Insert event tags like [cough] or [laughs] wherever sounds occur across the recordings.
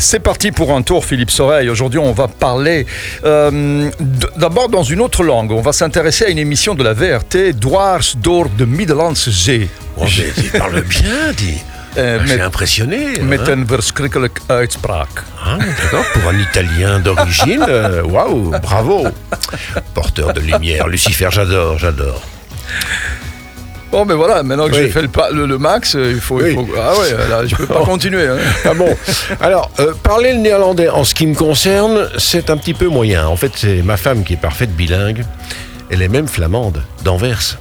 C'est parti pour un tour, Philippe Soreille. Aujourd'hui, on va parler euh, d'abord dans une autre langue. On va s'intéresser à une émission de la VRT, Dwars door de Middellandse Zee. Oh, mais tu parles bien, dis. Euh, suis met, impressionné. met hein. een verschrikkelijk uitspraak. Ah, D'accord, pour un Italien d'origine, euh, waouh, bravo. Porteur de lumière, Lucifer, j'adore, j'adore. Bon, mais voilà, maintenant que Oui. j'ai fait le, pas- le- le max, euh, il faut, il Oui. faut- Ah ouais, là, je peux pas [laughs] continuer. hein. Ah bon Alors, euh, parler le néerlandais en ce qui me concerne, c'est un petit peu moyen. En fait, c'est ma femme qui est parfaite bilingue. Elle est même flamande, d'Anvers.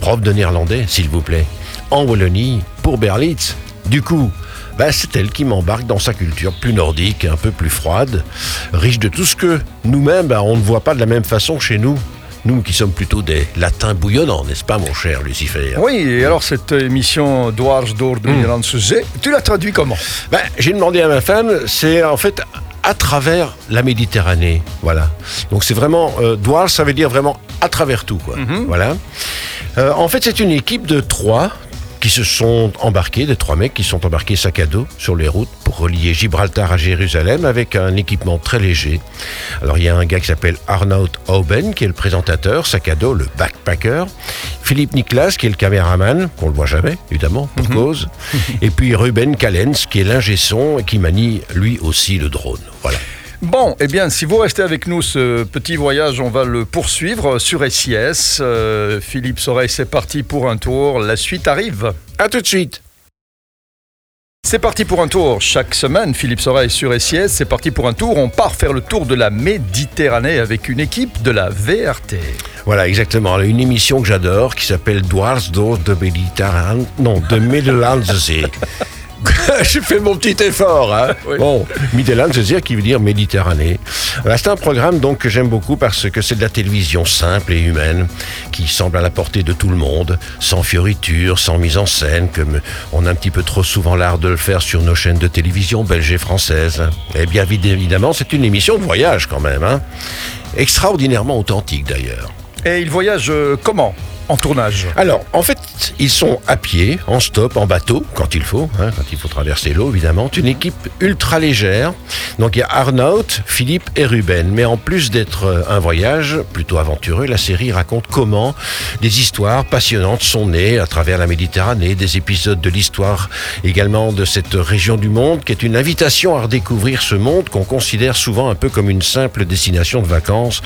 Prof de néerlandais, s'il vous plaît. En Wallonie, pour Berlitz. Du coup, bah, c'est elle qui m'embarque dans sa culture plus nordique, un peu plus froide, riche de tout ce que nous-mêmes, bah, on ne voit pas de la même façon chez nous. Nous qui sommes plutôt des latins bouillonnants, n'est-ce pas, mon cher Lucifer Oui, et alors cette émission Dwars door de Middellandse Zee, tu l'as traduit comment? Ben, j'ai demandé à ma femme, c'est en fait à travers la Méditerranée, voilà. Donc c'est vraiment euh, ça veut dire vraiment à travers tout, quoi. Voilà. Euh, en fait, c'est une équipe de trois qui se sont embarqués, des trois mecs qui sont embarqués sac à dos sur les routes pour relier Gibraltar à Jérusalem avec un équipement très léger. Alors il y a un gars qui s'appelle Arnaud Auben qui est le présentateur, sac à dos, le backpacker. Philippe Niklas qui est le caméraman, qu'on le voit jamais évidemment pour cause. [laughs] Et puis Ruben Callens qui est l'ingé son et qui manie lui aussi le drone. Voilà. Bon, eh bien, si vous restez avec nous, ce petit voyage, on va le poursuivre sur SIS. Euh, Philippe Soreille, c'est parti pour un tour. La suite arrive. À tout de suite. C'est parti pour un tour. Chaque semaine, Philippe Soreille sur SIS, c'est parti pour un tour. On part faire le tour de la Méditerranée avec une équipe de la VRT. Voilà, exactement. Une émission que j'adore qui s'appelle Dwars de Méditerranée. Non, de Middellandse [laughs] [laughs] Je fais mon petit effort. Hein [laughs] Oui. Bon, Middellandse Zee qui veut dire Méditerranée. C'est un programme donc que j'aime beaucoup parce que c'est de la télévision simple et humaine qui semble à la portée de tout le monde, sans fioritures, sans mise en scène, comme on a un petit peu trop souvent l'art de le faire sur nos chaînes de télévision belges et françaises. Et bien évidemment, c'est une émission de voyage quand même. Hein Extraordinairement authentique d'ailleurs. Et il voyage euh, comment? En tournage. Alors, en fait, ils sont à pied, en stop, en bateau, quand il faut, hein, quand il faut traverser l'eau, évidemment. Une équipe ultra légère. Donc, il y a Arnaud, Philippe et Ruben. Mais en plus d'être euh, un voyage plutôt aventureux, la série raconte comment des histoires passionnantes sont nées à travers la Méditerranée, des épisodes de l'histoire également de cette région du monde, qui est une invitation à redécouvrir ce monde qu'on considère souvent un peu comme une simple destination de vacances.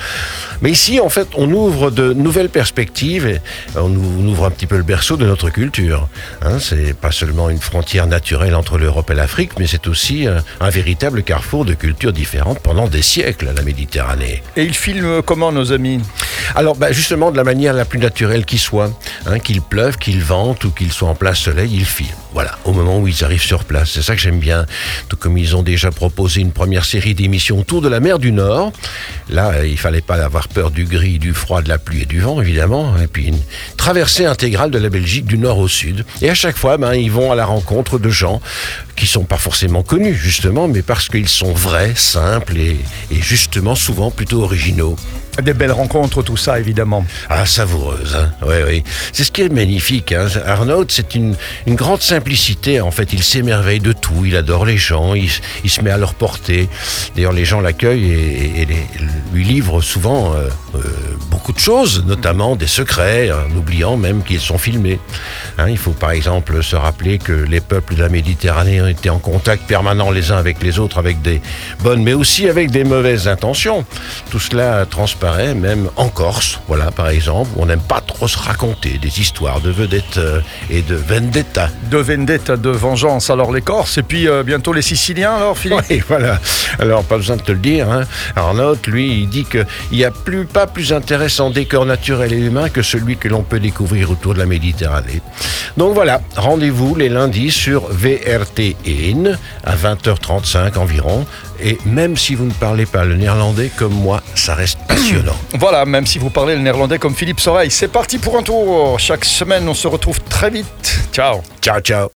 Mais ici, en fait, on ouvre de nouvelles perspectives on ou- on ouvre un petit peu le berceau de notre culture. Hein, c'est pas seulement une frontière naturelle entre l'Europe et l'Afrique, mais c'est aussi un, un véritable carrefour de cultures différentes pendant des siècles, la Méditerranée. Et il filme comment, nos amis? Alors, bah, justement, de la manière la plus naturelle qui soit, hein, qu'il pleuve, qu'il vente ou qu'il soit en plein soleil, ils filment. Voilà, au moment où ils arrivent sur place. C'est ça que j'aime bien. Tout comme ils ont déjà proposé une première série d'émissions autour de la mer du Nord. Là, euh, il fallait pas avoir peur du gris, du froid, de la pluie et du vent, évidemment. Et puis une traversée intégrale de la Belgique du nord au sud. Et à chaque fois, ben, ils vont à la rencontre de gens qui sont pas forcément connus, justement, mais parce qu'ils sont vrais, simples et, et justement souvent plutôt originaux. Des belles rencontres, tout ça, évidemment. Ah, savoureuse, hein Oui, oui. C'est ce qui est magnifique. Hein. Arnaud, c'est une, une grande simplicité. En fait, il s'émerveille de tout. Il adore les gens. Il, se met à leur porter. D'ailleurs, les gens l'accueillent et, et les- lui livrent souvent euh, euh, beaucoup de choses, notamment des secrets, en oubliant même qu'ils sont filmés. Hein, il faut par exemple se rappeler que les peuples de la Méditerranée ont été en contact permanent les uns avec les autres, avec des bonnes, mais aussi avec des mauvaises intentions. Tout cela transparaît même en Corse, voilà par exemple, où on n'aime pas trop se raconter des histoires de vedettes euh, et de vendetta. De vendetta, de vengeance, alors les Corses, et puis euh, bientôt les Siciliens, alors, Philippe? Oui, voilà. Alors, pas besoin de te le dire. Hein. Arnaud, lui, il dit qu'il n'y a plus, pas plus intéressant décor naturel et humain que celui que l'on peut découvrir autour de la Méditerranée. Donc voilà, rendez-vous les lundis sur VRT1 à 20h35 environ. Et même si vous ne parlez pas le néerlandais comme moi, ça reste passionnant. [clears throat] Voilà, même si vous parlez le néerlandais comme Philippe Soreille, c'est parti pour un tour. Chaque semaine, on se retrouve très vite. Ciao ciao, ciao.